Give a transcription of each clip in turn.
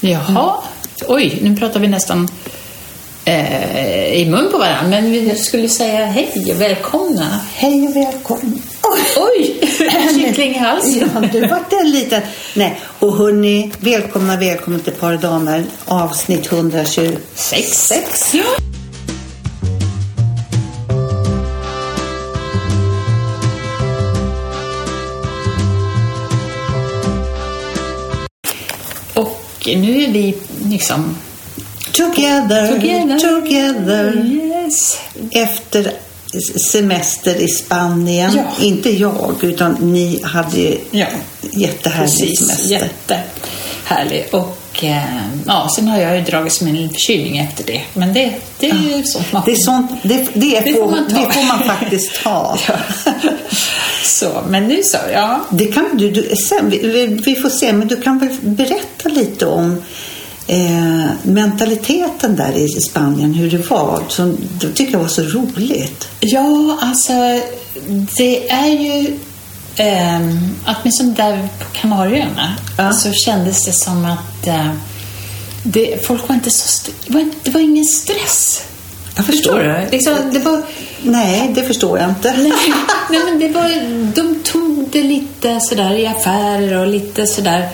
Jaha. Oj, nu pratar vi nästan eh, i mun på varandra. Men vi skulle säga hej och välkomna. Hej och välkommen. Oj, kyckling i halsen. Ja, du vart en liten... Nej, och hörni, välkomna, välkomna till Par Damer, avsnitt 126. Sex. Ja. Nu är vi liksom Together, Together. together. Yes. Efter semester i Spanien. Ja. Inte jag, utan ni hade Ja. jättehärlig Precis, semester. jättehärlig. Och eh, ja, sen har jag ju dragits med en förkylning efter det. Men det, det är ju sånt man Det är sånt, det, det, Det får, får man ta. det får man faktiskt ha. Ja. Så, men nu så, ja. Det kan du, du sen, vi, vi- får se, men du kan väl berätta lite om eh, mentaliteten där i Spanien, hur det var. Som det tycker jag var så roligt. Ja, alltså det är ju ehm, åtminstone där på Kanarieöarna Ja. så kändes det som att eh, det, folk var inte så... Det var, det var ingen stress. Jag Förstår du? Liksom, det var... Nej, det förstår jag inte. Nej, nej, men det var, de tog det lite sådär i affärer och lite sådär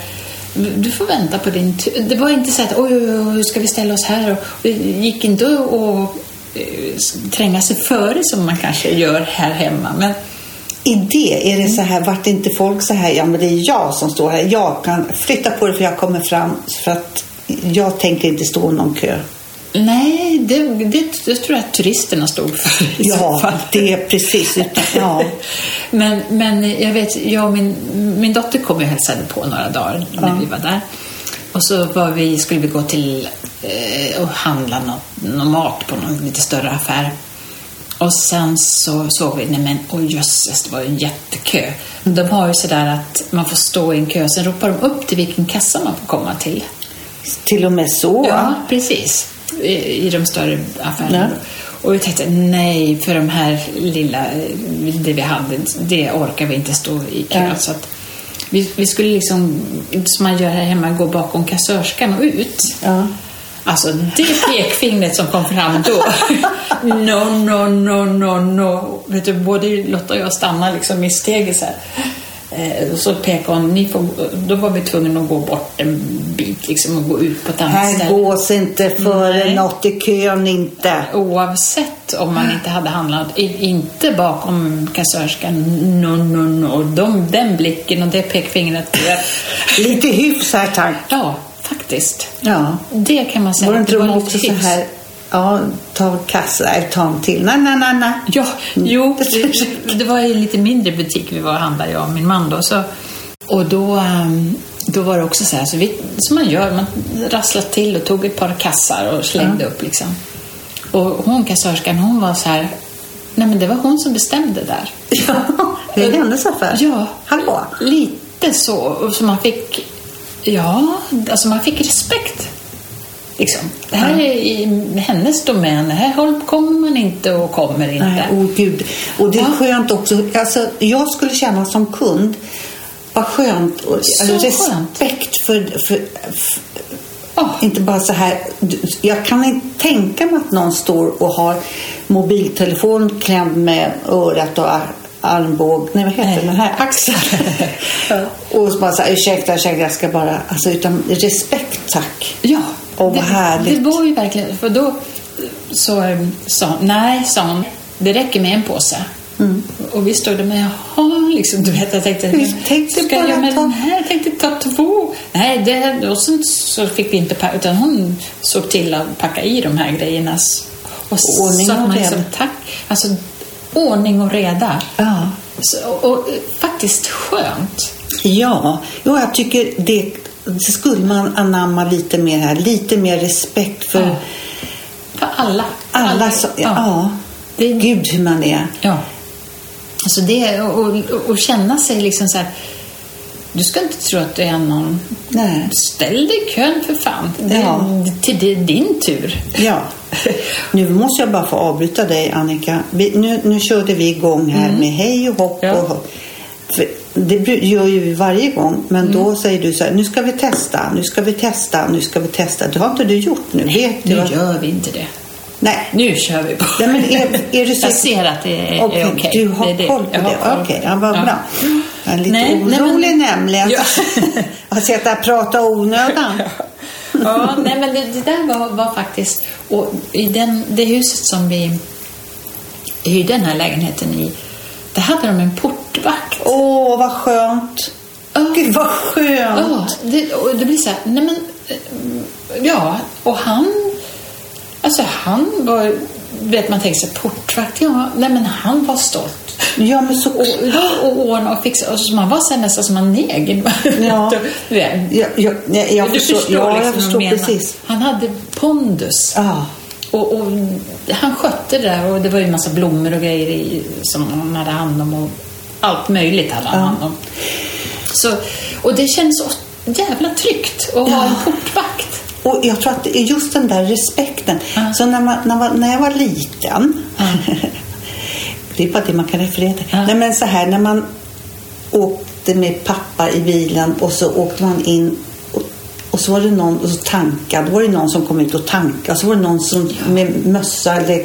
du får vänta på din tur. Det var inte så att oj, oj, oj, hur ska vi ställa oss här? Och det gick inte att att tränga sig före som man kanske gör här hemma. Men I det är det så här, vart inte folk så här, ja men det är jag som står här. Jag kan flytta på det för jag kommer fram för att jag tänker inte stå i någon kö. nej, det, det, det tror jag att turisterna stod för i så Ja, fall. det är precis. Ja. men, men jag vet, jag och min, min dotter kom och hälsade på några dagar när Ja. vi var där. Och så var vi, skulle vi gå till eh, och handla något, något mat på någon lite större affär. Och sen så såg vi, nej men oj jösses, det var ju en jättekö. De har ju sådär att man får stå i en kö, sen ropar de upp till vilken kassa man får komma till. Till och med så. Ja, precis. I, i de större affärerna. Ja. Och vi tänkte, nej, för de här lilla, det vi hade, det orkar vi inte stå i kö. Ja. Så att vi, vi skulle liksom, som man gör här hemma, gå bakom kassörskan och ut. Ja. Alltså det pekfingret som kom fram då. No, no, no, no, no. Vet du, både Lotta och jag stannade liksom i steget så här. Eh, och så pekade hon, ni får, då var vi tvungna att gå bort en bit liksom och gå ut på ett annat Här ställe. gås inte före Nej. något i kön inte. Oavsett om man inte hade handlat, inte bakom kassörskan, no, no, no. De, den blicken och det pekfingret. Lite hyfs här tack. Ja, faktiskt. Ja. Det kan man säga. Att inte de också så här, ja, ta kassa, nej, ta en till. Nej, nej, nej, nej. Ja, Mm. jo, det, det var i en lite mindre butik vi var och handlade, jag och min man då. Så, och då, ehm, då var det också så här, så vi, som man gör, man rasslade till och tog ett par kassar och slängde upp liksom. Och hon, kassörskan, hon var så här, nej men det var hon som bestämde där. Ja, det är hennes affär. Ja, Hallå? lite så. Och Så man fick, ja, alltså man fick respekt. Liksom. Det här är i hennes domän. Här kommer man inte och kommer inte. Nej, oh gud. Och det är Ja. skönt också. Alltså, jag skulle känna som kund, vad skönt. Och, Så alltså, skönt. respekt för, för, för Ja. inte bara så här. Jag kan inte tänka mig att någon står och har mobiltelefon klämd med örat och armbåg, nej vad heter Nej. den här axeln. Ja. och så bara så här, ursäkta, ursäkta, jag ska bara, alltså utan respekt tack. Ja, Åh, vad det, härligt. det var ju verkligen, för då så sa hon, nej, sa hon, det räcker med en påse. Mm. Och vi stod där med, jaha, liksom, du vet, jag tänkte, Vi tänkte ska jag med ta- den här? Jag tänkte ta två. Nej, det, och sen så fick vi inte packa, utan hon såg till att packa i de här grejerna. Och Ordning så och man liksom, tack, alltså ordning och reda. Ja. Så, och, och faktiskt skönt. Ja, jo, jag tycker det, det skulle man anamma lite mer här. Lite mer respekt för Ja. För alla. alla. Så, ja. ja. Det, Gud hur man är. Ja. Alltså det, och, och, och känna sig liksom så här. Du ska inte tro att du är någon... Nej. Ställ dig i kön för fan. Det, Ja. Till det är din tur. Ja. Nu måste jag bara få avbryta dig Annika. Vi, nu, nu körde vi igång här med hej och hopp Ja. och det gör ju vi varje gång, men då säger du så här, nu ska vi testa, nu ska vi testa, nu ska vi testa. Det har inte du gjort nu, vet du? Nu vad- gör vi inte det. Nej. Nu kör vi på. Nej, men är, är du Jag säker? ser att det är Okej, är okej. Du har Det är det. koll på Jag det? Okej, det. ja, vad Ja. bra. Är lite Nej, nej, orolig men- nämligen. Ja. Jag har sett att prata onödan. Ja, nej men det, det där var, var faktiskt... Och i den, det huset som vi hyrde den här lägenheten i, där hade de en portvakt. Åh, vad skönt. Ja. Gud, vad skönt. Ja, det, och det blir så här, nej men... eh, Ja, och han... Alltså han var... Vet man tänker sig portvakt, ja, nej men han var stolt. Ja, men så... Och, och ordna och fixa. Och så man var så här nästan som en neger. Ja. Du vet. Ja, ja, jag, jag Du förstår, ja, jag liksom förstår jag menar. precis. Han hade pondus. Ja. Och, och han skötte det där och det var ju en massa blommor och grejer i, som han hade hand om och allt möjligt hade han Ja. hand om. Så, och det kändes så jävla tryggt att ha en portvakt. Och jag tror att det är just den där respekten. Så när, man, när, man, när jag var liten, det är bara det man kan referera till. Ja. Nej, men så här, när man åkte med pappa i bilen och så åkte man in och, och så var det någon och så tankade. Då var det någon som kom ut och tankade. Så var det någon som med mössa eller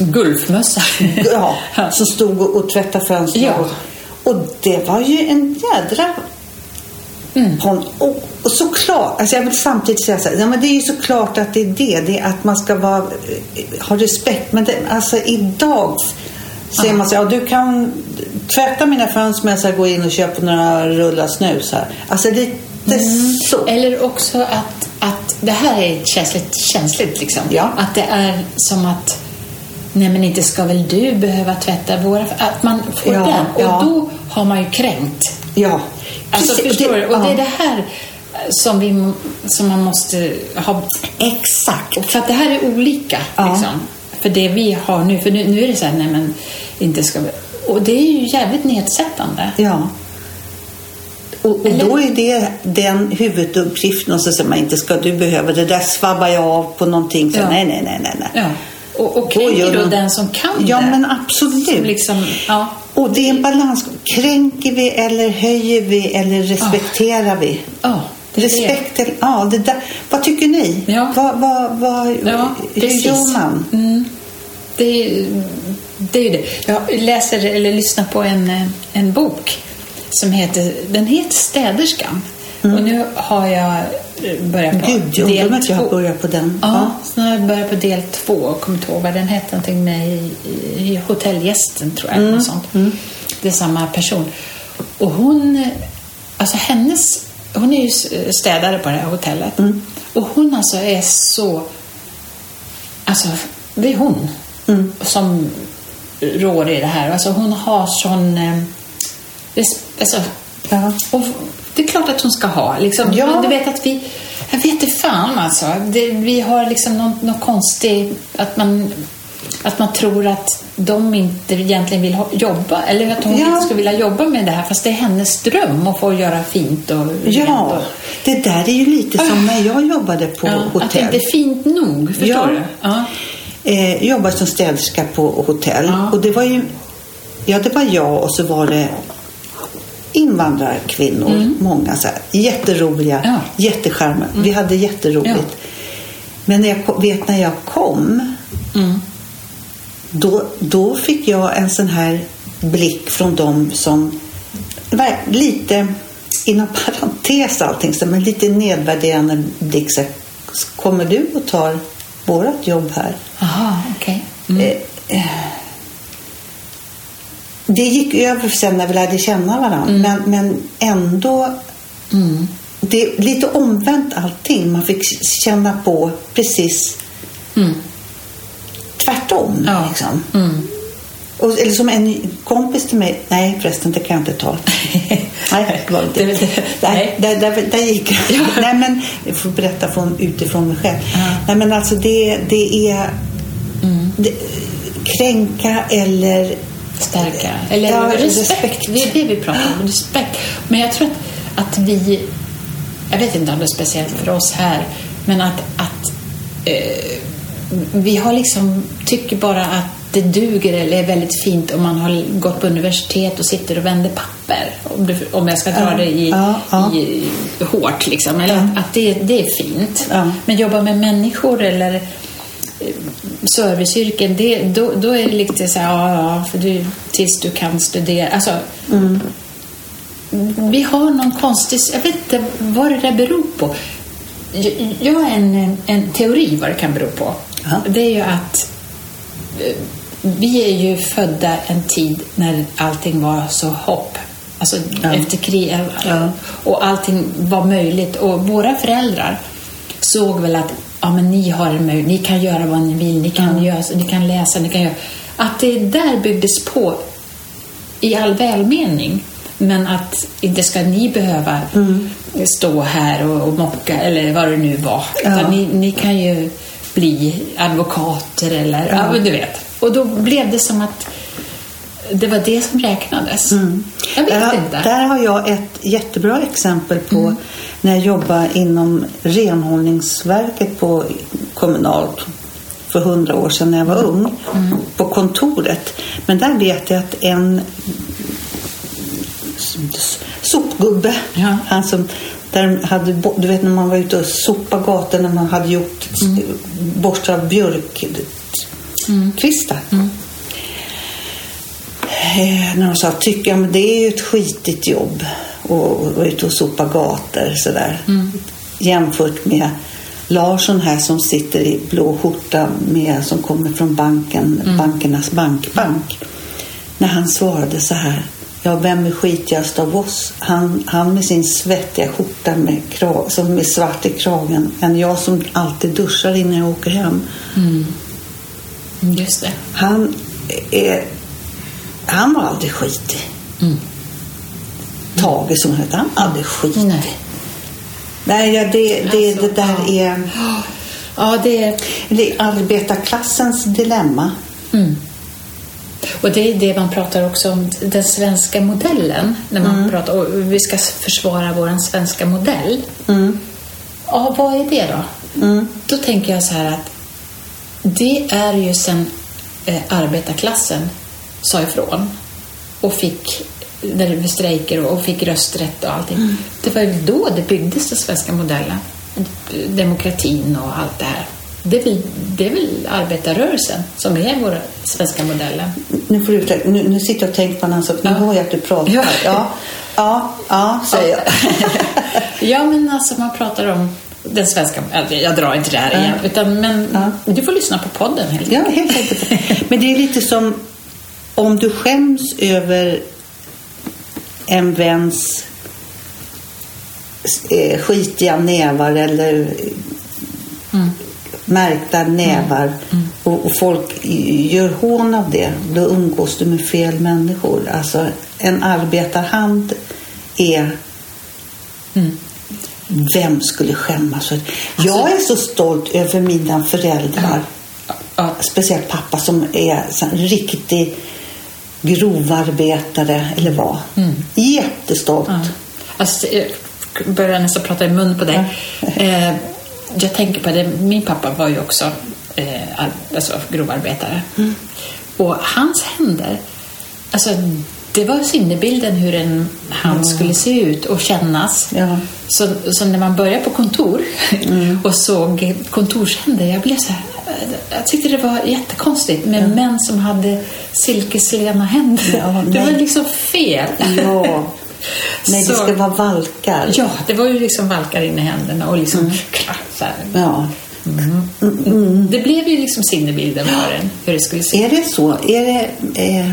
Gulfmössa. ja, som stod och, och tvättade fönstren. Ja. Och, och det var ju en jädra Mm. hon, och, och såklart, alltså jag vill samtidigt säga så här, ja, men det är ju såklart att det är det, det är att man ska vara, eh, ha respekt. Men det, alltså idag säger man så ja, du kan tvätta mina fönster medan jag går in och köper några rullar snus här. Alltså det är så. Eller också att, att det här är känsligt, känsligt liksom. Ja. Att det är som att Nej men inte ska väl du behöva tvätta våra... Att man får Ja, den. Och ja. då har man ju kränkt. Ja. Alltså Precis, förstår du? Och det är ja. det här som, vi, som man måste ha... Exakt. För att det här är olika. Ja. Liksom. För det vi har nu. För nu, nu är det så här, nej men inte ska vi... Och det är ju jävligt nedsättande. Ja. Och, och då är det den huvuduppgiften och så säger man inte ska du behöva det där svabbar jag av på någonting. Så, Ja. Nej, nej, nej, nej. nej. Ja. Och, och Då kränker då man- den som kan Ja, det. men absolut. Som liksom, ja. Och det är en balans. Kränker vi eller höjer vi eller respekterar vi? Ja, det är det. Respekt eller, ja, det där. Vad tycker ni? Ja. Vad, vad, vad, Ja, hur precis. gör man? Mm. Det, det är ju det. Jag läser eller lyssnar på en, en bok som heter, den heter Städerskan. Och nu har jag börjat på Mm. Gud, jag om att jag har två. börjat på den. Ja, Ja. så nu har jag börjat på del två och kommer inte ihåg vad den hette. Någonting med i, i hotellgästen tror jag. Mm, Något sånt. Det är samma person. Och hon, alltså hennes, hon är ju städare på det här hotellet. Mm. Och hon alltså är så, alltså det är hon Mm. som rår i det här. Alltså hon har sån, eh, res- alltså, Ja. och det är klart att hon ska ha. Liksom. Ja. Men du vet att vi, jag vet inte fan alltså. Det, vi har liksom någon, någon konstig, att man, att man tror att de inte egentligen vill jobba. Eller att hon Ja. inte skulle vilja jobba med det här. Fast det är hennes dröm att få göra fint och Ja, och, det där är ju lite som när jag jobbade på ja, Att det hotell. inte är fint nog. Förstår Ja. du? Ja. Eh, jobbade som städerska på hotell. Ja. Och det var ju, ja det var jag och så var det invandrarkvinnor, många så här, jätteroliga, Ja. jättecharmiga. Vi hade jätteroligt. Ja. Men när jag, vet när jag kom, Mm. Då, då fick jag en sån här blick från dem som lite, inom parentes allting, men lite nedvärderande blick. Så kommer du och tar vårat jobb här? Aha, okej. Mm. Eh, eh, Det gick över sen när vi lärde känna varandra. Men, men ändå, Mm. det är lite omvänt allting. Man fick känna på precis Mm. Tvärtom. Ja. Liksom. Mm. Och, eller som en kompis till mig, nej förresten det kan jag inte ta. nej, det var inte. Det- det- nej, där, där, där gick jag. Ja. nej men, jag får berätta från, utifrån mig själv. Ja. Nej men alltså det, det är Mm. det, kränka eller Stärka. Eller Ja, respekt. respekt. Det är det vi pratar om. Respekt. Men jag tror att, att vi... Jag vet inte om det är speciellt för oss här. Men att, att eh, vi har liksom... Tycker bara att det duger eller är väldigt fint om man har gått på universitet och sitter och vänder papper. Om, du, om jag ska dra Ja, det i, ja, ja. i hårt liksom. Eller att, att det, det är fint. Men jobba med människor eller eh, serviceyrken, det, då, då är det lite så här, ja, för du, tills du kan studera. Alltså, Mm. vi har någon konstig, jag vet inte vad det där beror på. Jag- Jag har en, en teori vad det kan bero på. Ja. Det är ju att eh, vi är ju födda en tid när allting var så hopp. Alltså Ja. efter krig eh, Ja. och allting var möjligt. Och våra föräldrar såg väl att ja, men ni har en möjlighet, ni kan göra vad ni vill, ni kan, göra, ni kan läsa, ni kan göra... Att det där byggdes på i all välmening. Men att inte ska ni behöva stå här och, och mocka eller vad det nu var. Ja. Ni, ni kan ju bli advokater eller ja. Ja. du vet. Och då blev det som att det var det som räknades. Jag vet där, inte. Där har jag ett jättebra exempel på när jag jobbade inom renhållningsverket på kommunalt för hundra år sedan när jag var ung på kontoret. Men där vet jag att en sopgubbe, Ja. han som där hade, du vet när man var ute och sopade gator när man hade gjort mm. borstar av björkkvistar. Eh, när de sa tycker jag, men det är ju ett skitigt jobb att vara ute och sopa gator sådär. Jämfört med Larsson här som sitter i blå skjorta med, som kommer från banken, bankernas bankbank. När han svarade så här. Ja, vem är skitigast av oss? Han, han med sin svettiga skjorta med, krag, som är svart i kragen. Än jag som alltid duschar innan jag åker hem. Mm, Just det. Han är... Han var aldrig skitig. Mm. Tage som hette, han var aldrig skitig. Nej. Nej, ja, det, det, Alltså, det där ja. är, Ja, det är... det är arbetarklassens dilemma. Mm. Och det är det man pratar också om, den svenska modellen. När man pratar och vi ska försvara vår svenska modell. Mm. Ja, vad är det då? Mm. Då tänker jag så här att det är ju sen eh, arbetarklassen sa ifrån och fick när det strejker och, fick rösträtt och allting. Det var ju då det byggdes den svenska modellen. Demokratin och allt det här. Det är väl, det är väl arbetarrörelsen som är vår svenska modellen. Nu, får du, ursäkta, nu, nu sitter jag och tänker på en annan sak. Nu Ja. hör jag att du pratar. Ja. Ja, ja, ja, säger jag. ja, men alltså man pratar om den svenska... jag- drar inte det här igen. Utan, men Ja. du får lyssna på podden helt Ja, enkelt. helt enkelt. Men det är lite som om du skäms över en väns eh, skitiga nävar eller Mm. Märkta nävar Och, och folk gör hån av det, då umgås du med fel människor. Alltså, en arbetarhand är... Mm. Vem skulle skämmas för Jag är så stolt över mina föräldrar. Ja. Speciellt pappa som är en riktig grovarbetare, eller var. Jättestolt. Ja. Alltså, jag börjar nästan prata i mun på dig. Eh, jag tänker på det, min pappa var ju också eh, alltså, grovarbetare. Och hans händer, alltså det var sinnebilden hur en hand skulle se ut och kännas. Ja. Så, så när man började på kontor och såg kontorshänder, jag blev så här, jag tyckte det var jättekonstigt med män som hade silkeslena händer. Ja, det var liksom fel. Ja. Nej, det Så- ska vara valkar. Ja, det var ju liksom valkar in i händerna och liksom så här. Ja. Det blev ju liksom sinnebilden för en, hur det skulle se. Är det så? Är det eh,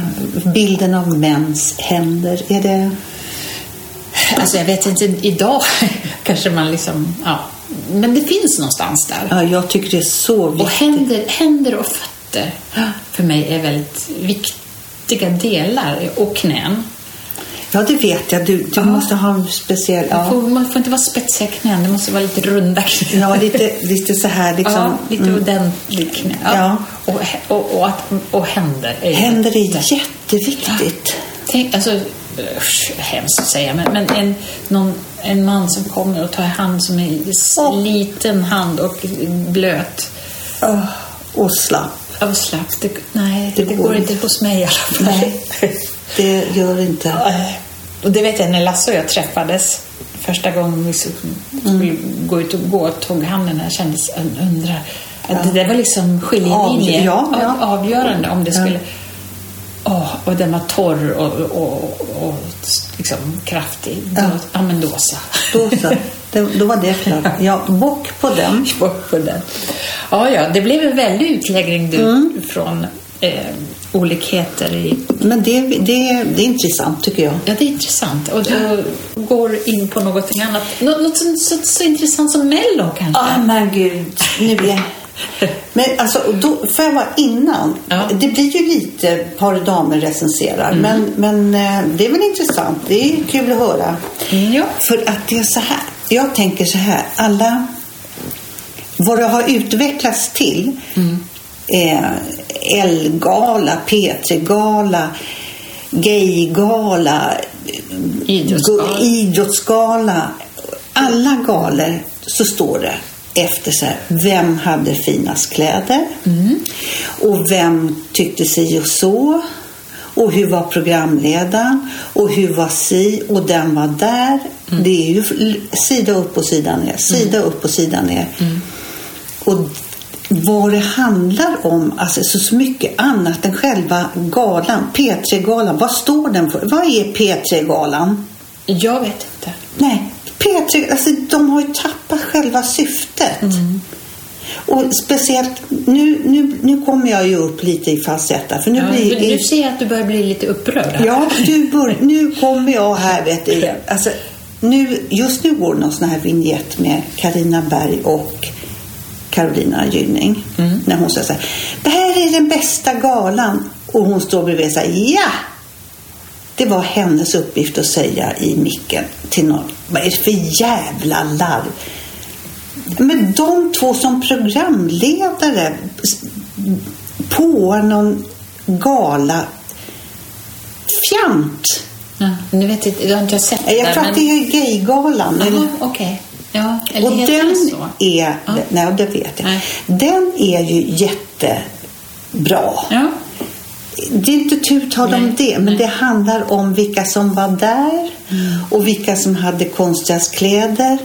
bilden av mäns händer? Är det... Alltså jag vet inte, idag kanske man liksom, ja. Men det finns någonstans där. Ja, jag tycker det är så Och viktigt. händer, händer och fötter för mig är väldigt viktiga delar. Och knän. Ja, det vet jag. Du, du måste ha en speciell... Ja. Får, man får inte vara spetsiga knän, det måste vara lite runda knän. ja lite, lite så här liksom. ja, lite ordentligt knä. Ja. Och, och, och, att, och händer. Är Händer är jätte- jätteviktigt. Tänk, alltså, usch, hemskt att säga, men, men en, någon, en man som kommer och tar hand som s- Åh. liten hand och blöt. Och slapp. Av slapp? Det, nej, Det det, går går inte. inte hos mig i alla fall. Nej, det gör inte. Eh, Och det vet jag när Lasse och jag träffades första gången vi skulle skulle gå ut och gå tog han den här kändes undra. Att Det där var liksom skiljelinje. Avgö- ja, ja. Av- Avgörande om det Ja. skulle... Åh, och den var torr och, och, och liksom kraftig. Ja. Ja, men då så. Då så. Det, då var det klart. Ja, bock på den. Bort på den. Ja, ja, det blev en väldig utläggning du, Mm. från eh, olikheter i... Men det, det, det är intressant tycker jag. Ja, det är intressant. Och, och går in på någonting annat. Nå, något så, så, så intressant som Mello kanske? Ah, men gud. Nu jag... Men alltså, då, för jag vara innan. Ja. Det blir ju lite par damer recenserar. Men, men eh, det är väl intressant. Det är kul att höra. Mm, ja. För att det är så här. Jag tänker så här. Alla... Vad det har utvecklats till. Eh, L-gala, P3-gala, gay-gala, Idrottsgala. idrottsgala. Alla galor så står det efter så här, vem hade finast kläder? Och vem tyckte si och så? Och hur var programledaren? Och hur var si? Och den var där. Det är ju sida upp och sida ner. Sida upp och sida ner. Och vad det handlar om, alltså så mycket annat än själva galan, P3-galan. Vad står den för? Vad är P3-galan? Jag vet inte. Nej, P3, alltså de har ju tappat själva syftet. Och speciellt, nu, nu, nu kommer jag ju upp lite i falsetta. För nu Ja, blir du ser att du börjar bli lite upprörd. här. Ja, du bör, nu kommer jag här vet du. Alltså, nu, just nu går det någon sån här vignett med Karina Berg och Carolina Gynning. När hon säger så här, det här är den bästa galan. Och hon står bredvid och säger, ja! Det var hennes uppgift att säga i micken till någon. Vad är det för jävla larv? Men de två som programledare på någon gala. Fjant! Ja, nu vet jag, jag har inte sett det. Jag tror att det är gaygalan. Eller- okej. Ja, eller Och heter den så? är, Ja. nej det vet jag. Nej. Den är ju jättebra. Ja. Det är inte tu tal om det, men nej. det handlar om vilka som var där och vilka som hade konstgräskläder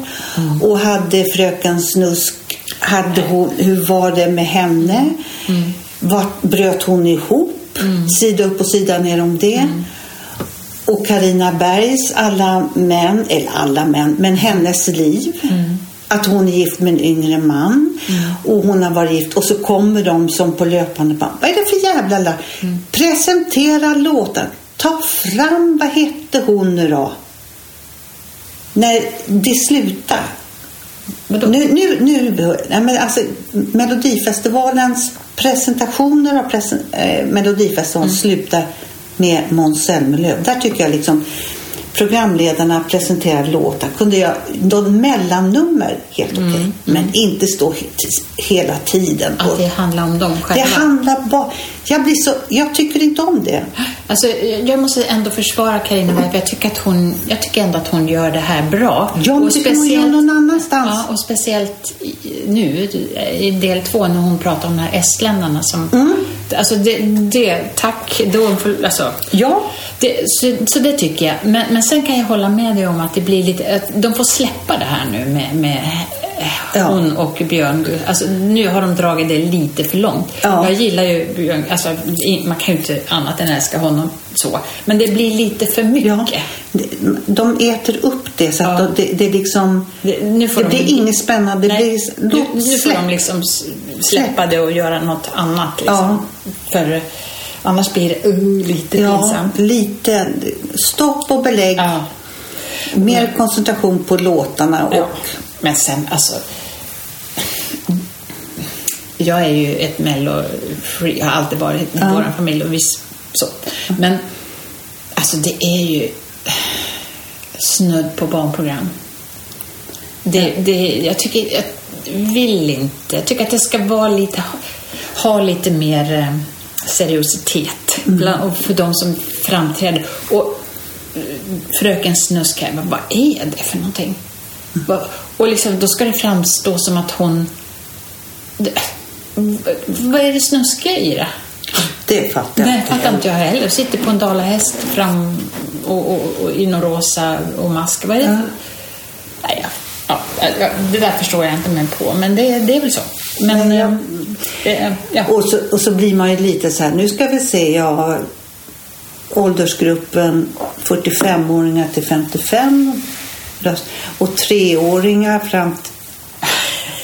och hade fröken Snusk, hade hon, hur var det med henne? Vart bröt hon ihop? Sida upp och sida ner om det. Och Karina Bergs alla män, eller alla män, men hennes liv. Att hon är gift med en yngre man och hon har varit gift och så kommer de som på löpande band. Vad är det för jävla la? Presentera låten. Ta fram, vad hette hon nu då? När det slutar. Vadå? Nu, nu, nu, nej men alltså, Melodifestivalens presentationer av presen, eh, Melodifestivalen slutar med Måns Zelmerlöw. Där tycker jag liksom programledarna presenterar låtar. Kunde jag, någon mellannummer, helt okej. Men inte stå he, hela tiden. Att Och det handlar om dem det själva. handlar bara... Jag, blir så, jag tycker inte om det. Alltså, jag måste ändå försvara Carina för jag tycker, att hon, jag tycker ändå att hon gör det här bra. Ja, men Och det kan hon göra någon annanstans. Ja, och speciellt nu i del två när hon pratar om de här estländarna som... Mm. Alltså det, det, tack. Då, får- alltså, Ja. det, så, så det tycker jag. Men, men sen kan jag hålla med dig om att det blir lite... Att de får släppa det här nu med, med Ja. hon och Björn. Alltså, nu har de dragit det lite för långt. Ja. Jag gillar ju Björn. Alltså, man kan ju inte annat än älska honom så. Men det blir lite för mycket. Ja, de- äter upp det så att Ja. det, det liksom... Det, nu får det de, blir inget spännande. Det Nej, blir, nu, låt nu får de liksom släppa det och göra något annat. Liksom. För annars blir det uh, lite pinsamt. lite stopp och belägg. Mer koncentration på låtarna. Och. Men sen, alltså. Jag är ju ett mello-free, har alltid varit i Ja. vår familj och viss så. Men alltså det är ju snudd på barnprogram. Det, det, jag tycker, jag vill inte. Jag tycker att det ska vara lite, ha lite mer eh, seriositet bland, och för de som framträder. Och eh, Fröken Snusk här, vad är det för någonting? Och liksom, då ska det framstå som att hon... Det, vad är det snuskiga i det? Det fattar jag Nej, inte fattar inte jag heller. Sitter på en dalahäst fram och, och, och i någon rosa och mask. Vad är det? Ja. Nej, ja. Ja, det där förstår jag inte mig på, men det, det är väl så. Men, Nej, jag- eh, eh, ja. Och så, och så blir man ju lite så här, nu ska vi se, jag har åldersgruppen 45-åringar till 55 röst och treåringar fram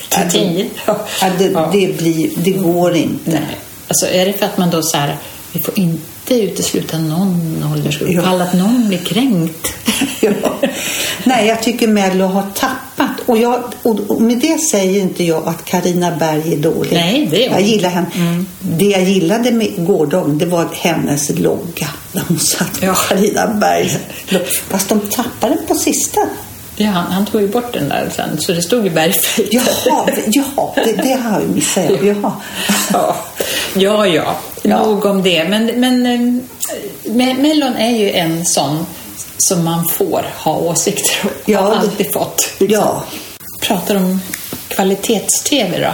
till tio. Ja, det, Ja. det, blir, det går inte. Nej. Alltså är det för att man då så här, vi får inte utesluta någon åldersgrupp, Ja. fall att någon blir kränkt. Ja. Nej, jag tycker Mello har tappat. Och, jag, och, med det säger inte jag att Karina Berg är dålig. Nej, det är hon. jag gillar henne. Mm. Det jag gillade med gårdagen, det var hennes logga. Där hon satt på Ja. Carina Berg. Fast de tappade den på sista. Ja, han, tog ju bort den där sen, så det stod ju Bergfeldt. Jaha, jaha det, det har jag missat. jag. Jaha. Ja, ja, ja. Ja. nog om det. Men, men eh, Me- Mellon är ju en sån som man får ha åsikter om. Ja, har alltid fått. Ja. Pratar om kvalitets-tv då.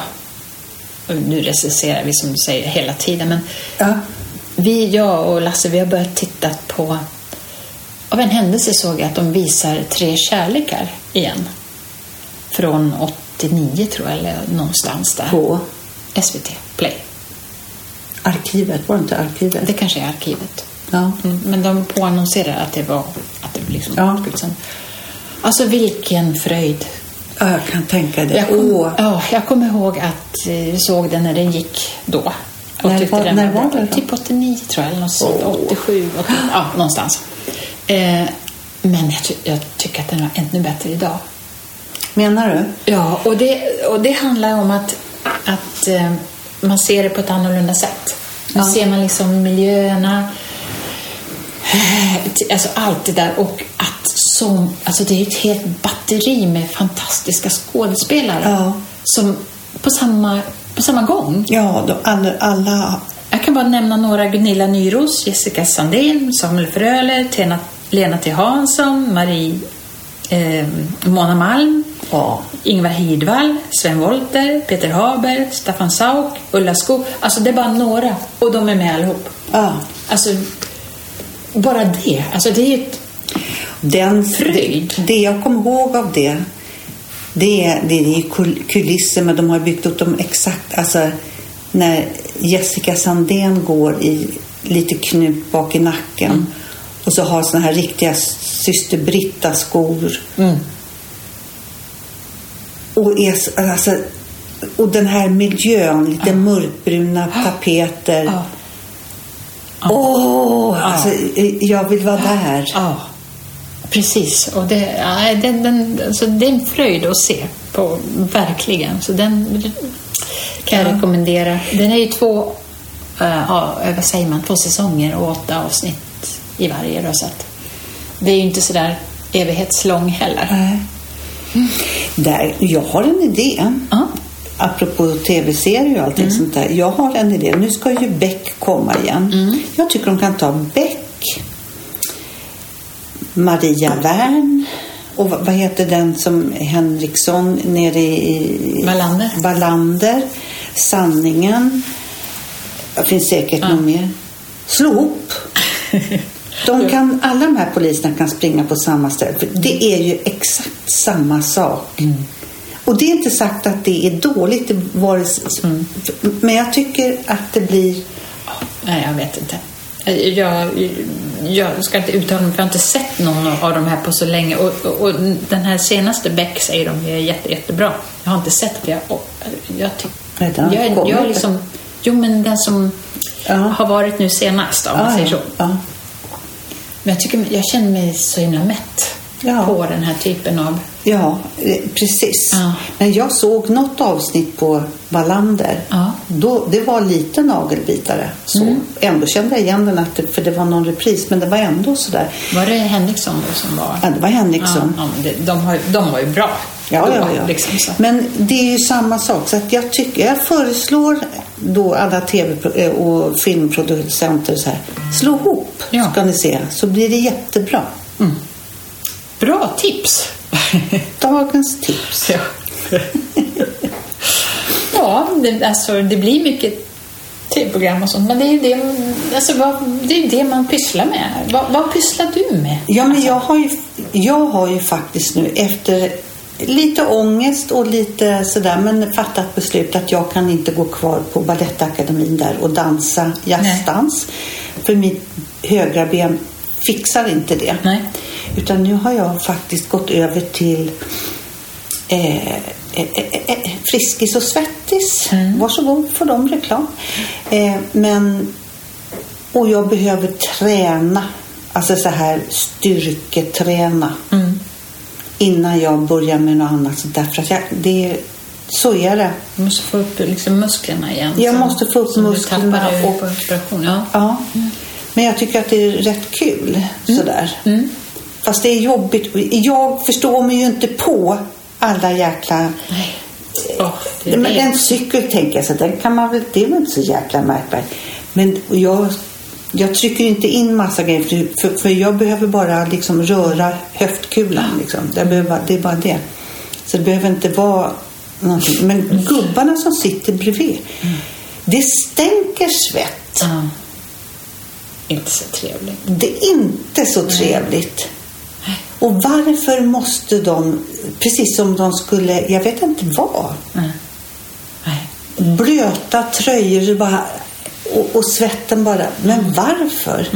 Nu recenserar vi som du säger hela tiden, men Ja. vi, jag och Lasse, vi har börjat titta på... Av en händelse såg jag att de visar Tre kärlekar igen. Från 89 tror jag, eller någonstans där. På SVT Play. arkivet, var det inte arkivet? Det kanske är arkivet. Ja. Mm, men de påannonserade att det var... Att det liksom Ja. sen. Alltså vilken fröjd. ja, jag kan tänka det. Jag, kom, Åh. ja, jag kommer ihåg att eh, jag såg den när den gick då. Och När var- när var det? Typ 89 tror jag, eller något. Åh. 87, 88, ja, någonstans. Eh, men jag, ty jag tycker att den var ännu bättre idag. Menar du? Ja, och det, och det handlar om att, att eh, man ser det på ett annorlunda sätt. Nu Ja. ser man liksom miljöerna, eh, alltså allt det där och att som, alltså det är ett helt batteri med fantastiska skådespelare Ja. som på samma, på samma gång. Ja, då, alla, alla Jag kan bara nämna några. Gunilla Nyros, Jessica Sandén, Samuel Fröler, Tena, Lena T Hansson, Marie eh, Mona Malm, Ja. Ingvar Hidvall, Sven Wollter, Peter Haber, Staffan Sauk, Ulla Sko. Alltså det är bara några och de är med allihop. Ja. Alltså, bara det. Alltså det är ett... Den, Fröjd. Det, det jag kommer ihåg av det, det är, det är kulisser, men de har byggt upp dem exakt. Alltså, när Jessica Sandén går i lite knut bak i nacken Mm. Och så har såna här riktiga syster Britta-skor. Mm. Och, är, alltså, och den här miljön, lite mörkbruna tapeter. Ja. Åh, Ja. alltså, jag vill vara där. Ja, precis. Och det, ja, den, den, alltså det är en fröjd att se på, verkligen. Så den kan jag Ja. rekommendera. Den är ju två, eh, ja, vad säger man, två säsonger och åtta avsnitt i varje. Då, så det är ju inte sådär evighetslång heller. Nej. Där, jag har en idé. Ja. Apropå tv-serier och allting Mm. sånt där. Jag har en idé. Nu ska ju Beck komma igen. Mm. Jag tycker de kan ta Beck, Maria Wern och vad vad heter den som Henriksson nere i... Wallander. Wallander. Sanningen. Det finns säkert Ja. någon mer. Slå ihop. De kan, alla de här poliserna kan springa på samma ställe. För det är ju exakt samma sak. Och det är inte sagt att det är dåligt. vare sig- Men jag tycker att det blir... Nej, jag vet inte. Jag, jag ska inte uttala mig för jag har inte sett någon av de här på så länge. Och, och, och den här senaste Beck säger de är jätte, jättebra. Jag har inte sett det. Jag, har jag, kommit. jag är liksom, Jo, men den som Ja. har varit nu senast, om man Ja, säger så. Ja. Men jag, tycker, jag känner mig så himla mätt Ja. på den här typen av... Ja, eh, precis. Ja. Men jag såg något avsnitt på Wallander. Ja. Mm. Då, det var lite nagelbitare. Så. Ändå kände jag igen den, att för det var någon repris. Men det var ändå sådär. Var det Henriksson då som var... Ja, det var Henriksson. Ja, ja, det, de, har, de var ju bra. Ja, då, ja, ja. Liksom, så. Men det är ju samma sak. Så att jag, tycker, jag föreslår då alla tv eh, och filmproducenter så här. Slå ihop Ja. ska ni se. Så blir det jättebra. Bra tips! Dagens tips. Ja. ja, det, alltså, det blir mycket tv-program och sånt. Men det är ju det, alltså, vad, det, är det man pysslar med. Vad, vad pysslar du med? Ja, men jag har, ju, jag har ju faktiskt nu efter lite ångest och lite sådär men fattat beslut att jag kan inte gå kvar på Balettakademin där och dansa jazzdans. För mitt högra ben fixar inte det. Nej. Utan nu har jag faktiskt gått över till eh, eh, eh, eh, Friskis och Svettis. Mm. Varsågod för dem reklam. Eh, men, och jag behöver träna. Alltså så här styrketräna. Mm. Innan jag börjar med något annat. Så Därför att jag, det, så är det. Du måste få upp liksom, musklerna igen. Jag som- måste få upp som musklerna Du och- på operation. Ja. Ja. Men jag tycker att det är rätt kul sådär. Mm. Fast det är jobbigt. Jag förstår mig ju inte på alla jäkla... Nej. Är Men en cykel tänker jag så den kan man väl, det är väl inte så jäkla märkvärdigt. Men jag, jag trycker inte in massa grejer för, för, jag behöver bara liksom röra höftkulan. Liksom. Jag behöver, det är bara det. Så det behöver inte vara någonting. Men gubbarna som sitter bredvid, det stänker svett. Ja. Inte så trevligt. Det är inte så trevligt. Och varför måste de, precis som de skulle, jag vet inte vad, blöta tröjor bara, och, och svetten bara. Men varför?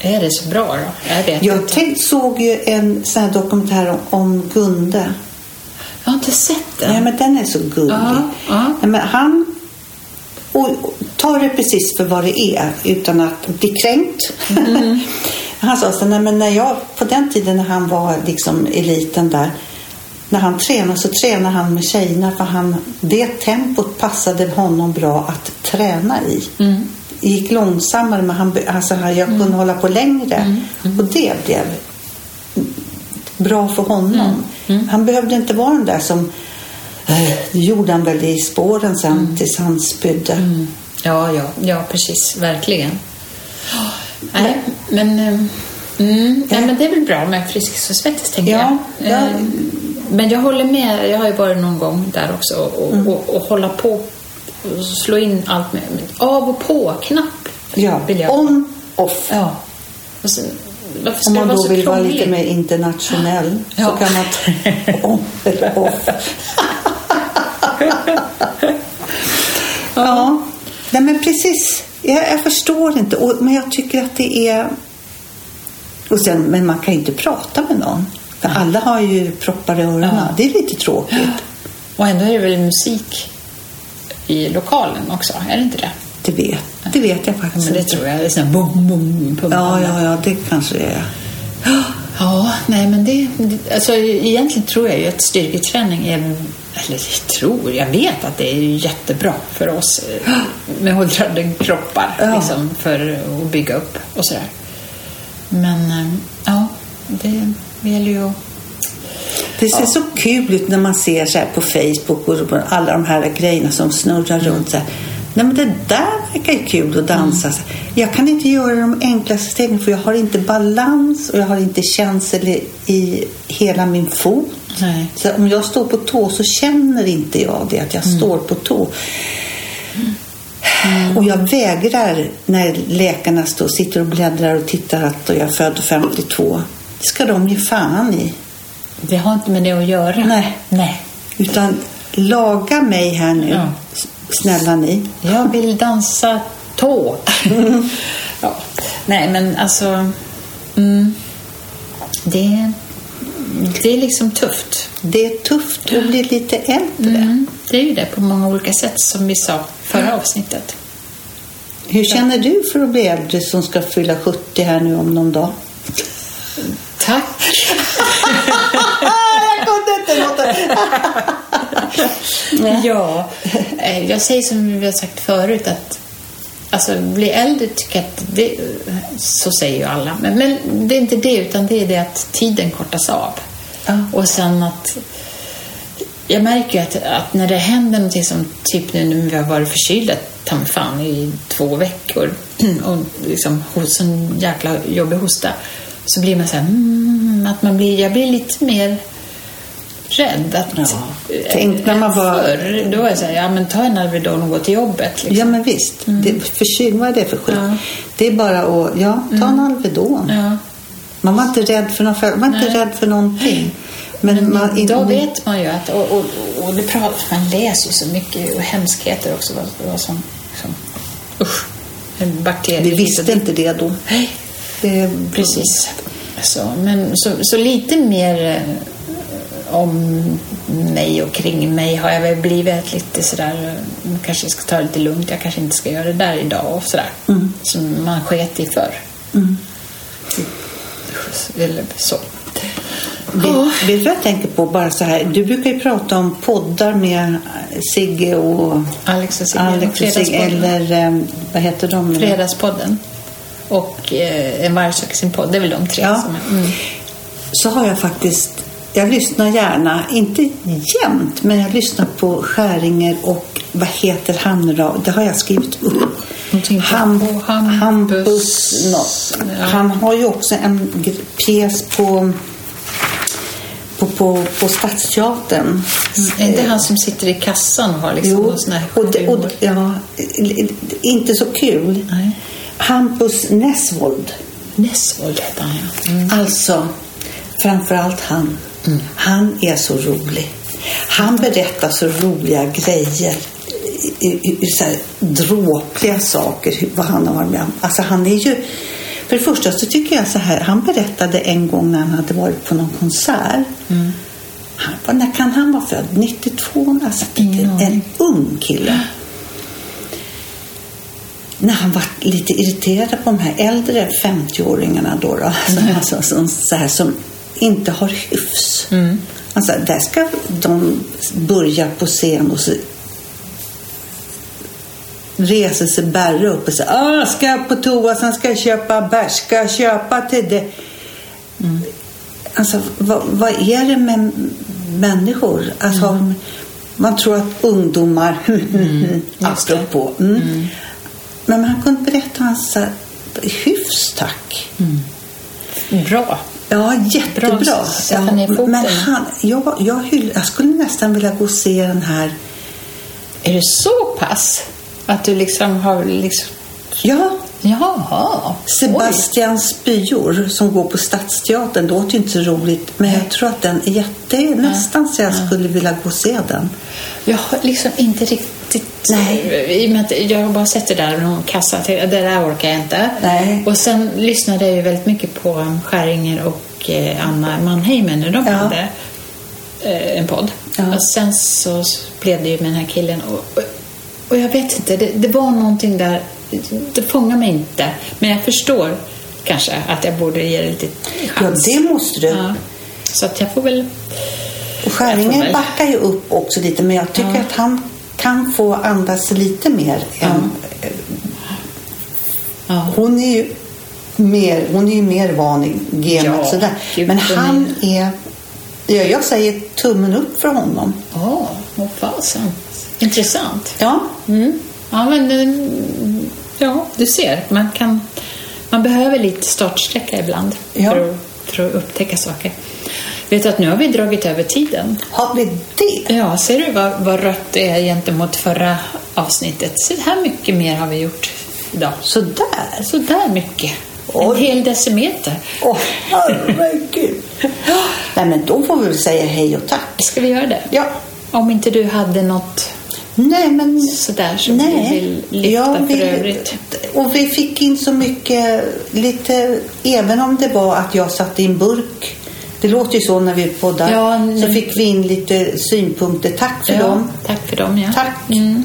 Är det så bra då? Jag vet Jag inte. tänk, såg ju en sån här dokumentär om, om Gunde. Jag har inte sett den. Nej, men den är så gullig. Ja, ja. Nej, men han och, och tar det precis för vad det är utan att bli kränkt. Mm. han sa så nej, men när jag, på den tiden när han var liksom eliten där när han tränade så tränade han med tjejerna för han, det tempot passade honom bra att träna i. Mm. Det gick långsammare men han, alltså, jag kunde hålla på längre. Mm. Och det blev bra för honom. Mm. Han behövde inte vara den där som eh, det gjorde han väl i spåren sen Mm. tills han spydde. Ja, ja, ja, precis. Verkligen. Nej, men, eh, mm, nej, men det är väl bra med Friskis och Svettis, tänker Ja, jag. ja. Men jag håller med. Jag har ju varit någon gång där också och, Mm. och, och hålla på och slå in allt med, av och på-knapp. Ja, on, off. Ja. Varför ska Om man då vill vara lite mer internationell Ja. så kan man ta on eller off. ja, nej men precis. Jag, jag förstår inte. Och, men jag tycker att det är... Och sen, men man kan ju inte prata med någon. För alla har ju proppar i öronen. Ja. Det är lite tråkigt. Och ändå är det väl musik i lokalen också? Är det inte det? Det vet, det vet jag faktiskt Men det tror jag. Det är sån här bum, bum, pum, Ja, ja, ja, det kanske det är. Ja, nej men det, alltså egentligen tror jag ju att styrketräning är, eller jag tror, jag vet att det är jättebra för oss eh, med åldrande kroppar, Ja. liksom, för att bygga upp och sådär. Men eh, ja, det gäller ju att... Det ser så kul ut när man ser så på Facebook och på alla de här grejerna som snurrar runt. Så här. Nej, men det där verkar ju kul att dansa. Jag kan inte göra de enklaste stegen för jag har inte balans och jag har inte känsel i, hela min fot. Nej. Så om jag står på tå så känner inte jag det, att jag står på tå. Och jag vägrar när läkarna står, sitter och bläddrar och tittar att jag är född 52. Ska de ge fan i. Det har inte med det att göra. Nej. Nej. Utan laga mig här nu, Ja. snälla ni. Jag vill dansa tå. ja. Nej, men alltså... Mm, det, det är liksom tufft. Det är tufft att bli lite äldre. Mm, det är ju det på många olika sätt som vi sa förra avsnittet. Hur känner du för att bli äldre som ska fylla 70 här nu om någon dag? Tack! jag kunde inte låta ja, eh, jag säger som vi har sagt förut att alltså, bli äldre tycker jag att det, så säger ju alla. Men, men det är inte det, utan det är det att tiden kortas av. Ja. Och sen att jag märker ju att, att när det händer någonting som typ nu när vi har varit förkylda ta fan i två veckor och liksom hos en jäkla jobbig hosta så blir man så här, mm, att man blir, jag blir lite mer rädd. Att, Ja. Tänk när man var- Förr, då var jag så här, ja men ta en Alvedon och gå till jobbet. Liksom. Ja, men visst. Det, förkyld, vad är det för skit? Ja. Det är bara att, ja, ta en Alvedon. Ja. Man var inte rädd för, någon, man var inte rädd för någonting. Men, man, Idag vet man ju att, och, och, och det pratar, man läser ju så mycket och hemskheter också. Vad, vad som, som, usch, en bakterie. Vi visste inte det då. Nej, Det, precis. Så, men, så, så lite mer eh, om mig och kring mig har jag väl blivit lite sådär, eh, kanske ska ta det lite lugnt, jag kanske inte ska göra det där idag och sådär. Som man sket i förr. Eller så. Vet, vet du vad jag tänker på? Bara så här. Du brukar ju prata om poddar med Sigge och Alex och Sigge. Alex och Sigge. Eller eh, vad heter de? Fredagspodden. Och eh, En varg söker sin podd. Det är väl de tre Ja. som är... Mm. Så har jag faktiskt, jag lyssnar gärna, inte jämt, men jag lyssnar på Skäringer och vad heter han nu då? Det har jag skrivit upp. Ham, Hampus- Hampus. Ja. Han har ju också en pjäs på, på, på, på Stadsteatern. Är det han som sitter i kassan och har liksom Jo, och, det, och ja, inte så kul. Nej. Hampus Nessvold. Nessvold heter han ja. Mm. Alltså, framförallt han. Han är så rolig. Han berättar så roliga grejer. Så här, dråpliga saker, vad han har varit med om. Alltså han är ju... För det första så tycker jag så här, han berättade en gång när han hade varit på någon konsert. Han, var- när kan han vara född? 92? Alltså, Ingen en ung kille när han var lite irriterad på de här äldre 50-åringarna då, då som, alltså, som, så här, som inte har hyfs. Alltså, där ska de börja på scen och så reser sig Berre upp och säger ah, ska jag på toa, sen ska jag köpa bärs, ska jag köpa till det. Alltså, vad, vad är det med människor? Alltså, Man tror att ungdomar, det. apropå. Mm. Men han kunde berätta hans eh, hyfs, tack. Bra. Ja, jättebra. Bra, foten. men han, jag, jag, hyll, jag skulle nästan vilja gå och se den här. Är det så pass? Att du liksom har liksom... Ja, Jaha. Sebastian Spyor som går på Stadsteatern. Det låter ju inte så roligt, men jag tror att den är jätte... Det är nästan så jag skulle vilja gå och se den. Jag har liksom inte riktigt... Nej. Jag har bara sett det där med någon kassa. Det där orkar jag inte. Nej. Och sen lyssnade jag ju väldigt mycket på Skäringer och eh, Anna Mannheimer när de Ja. hade eh, en podd. Ja. Och sen så blev det ju med den här killen. Och, och, jag vet inte, det, det var någonting där. Det fångar mig inte. Men jag förstår kanske att jag borde ge det lite Ja, chans. det måste du. Ja. Så att jag får väl... Och Skäringen väl- backar ju upp också lite, men jag tycker Ja. att han kan få andas lite mer än... Ja. Hon är ju mer, hon är ju mer van i gamet Ja, sådär. Men han är... Ja, jag säger tummen upp för honom. Åh, vad fasen. Intressant. Ja, Mm. Ja, men mm, ja, du ser. Man, kan, man behöver lite startsträcka ibland Ja. för, att, för att upptäcka saker. Vet du att nu har vi dragit över tiden? har vi det? Ja, ser du vad, vad rött det är gentemot förra avsnittet? Så här mycket mer har vi gjort idag. Sådär. Så där mycket. Oj. En hel decimeter. Åh, herregud. Nej, men då får vi väl säga hej och tack. Ska vi göra det? Ja. Om inte du hade något Nej, men... sådär som Nej. du vill lyfta Jag för vill- övrigt. Och vi fick in så mycket, lite, även om det var att jag satte i en burk. Det låter ju så när vi poddar. Ja, så fick vi in lite synpunkter. Tack för ja, dem. Tack för dem, ja. Tack. Mm.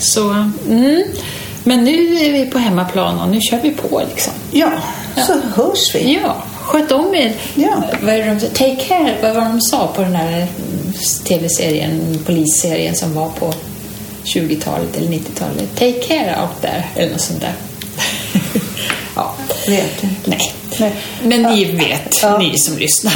Så, mm. Men nu är vi på hemmaplan och nu kör vi på liksom. Ja, Ja. så hörs vi. Ja, sköt om er. Ja. Vad är det de, take care, vad var de sa på den här mm, tv-serien, polisserien som var på 20-talet eller 90-talet? Take care out there, eller något sånt där. ja. Vet du. Nej. Nej. Men ni vet, Ja. ni som lyssnar.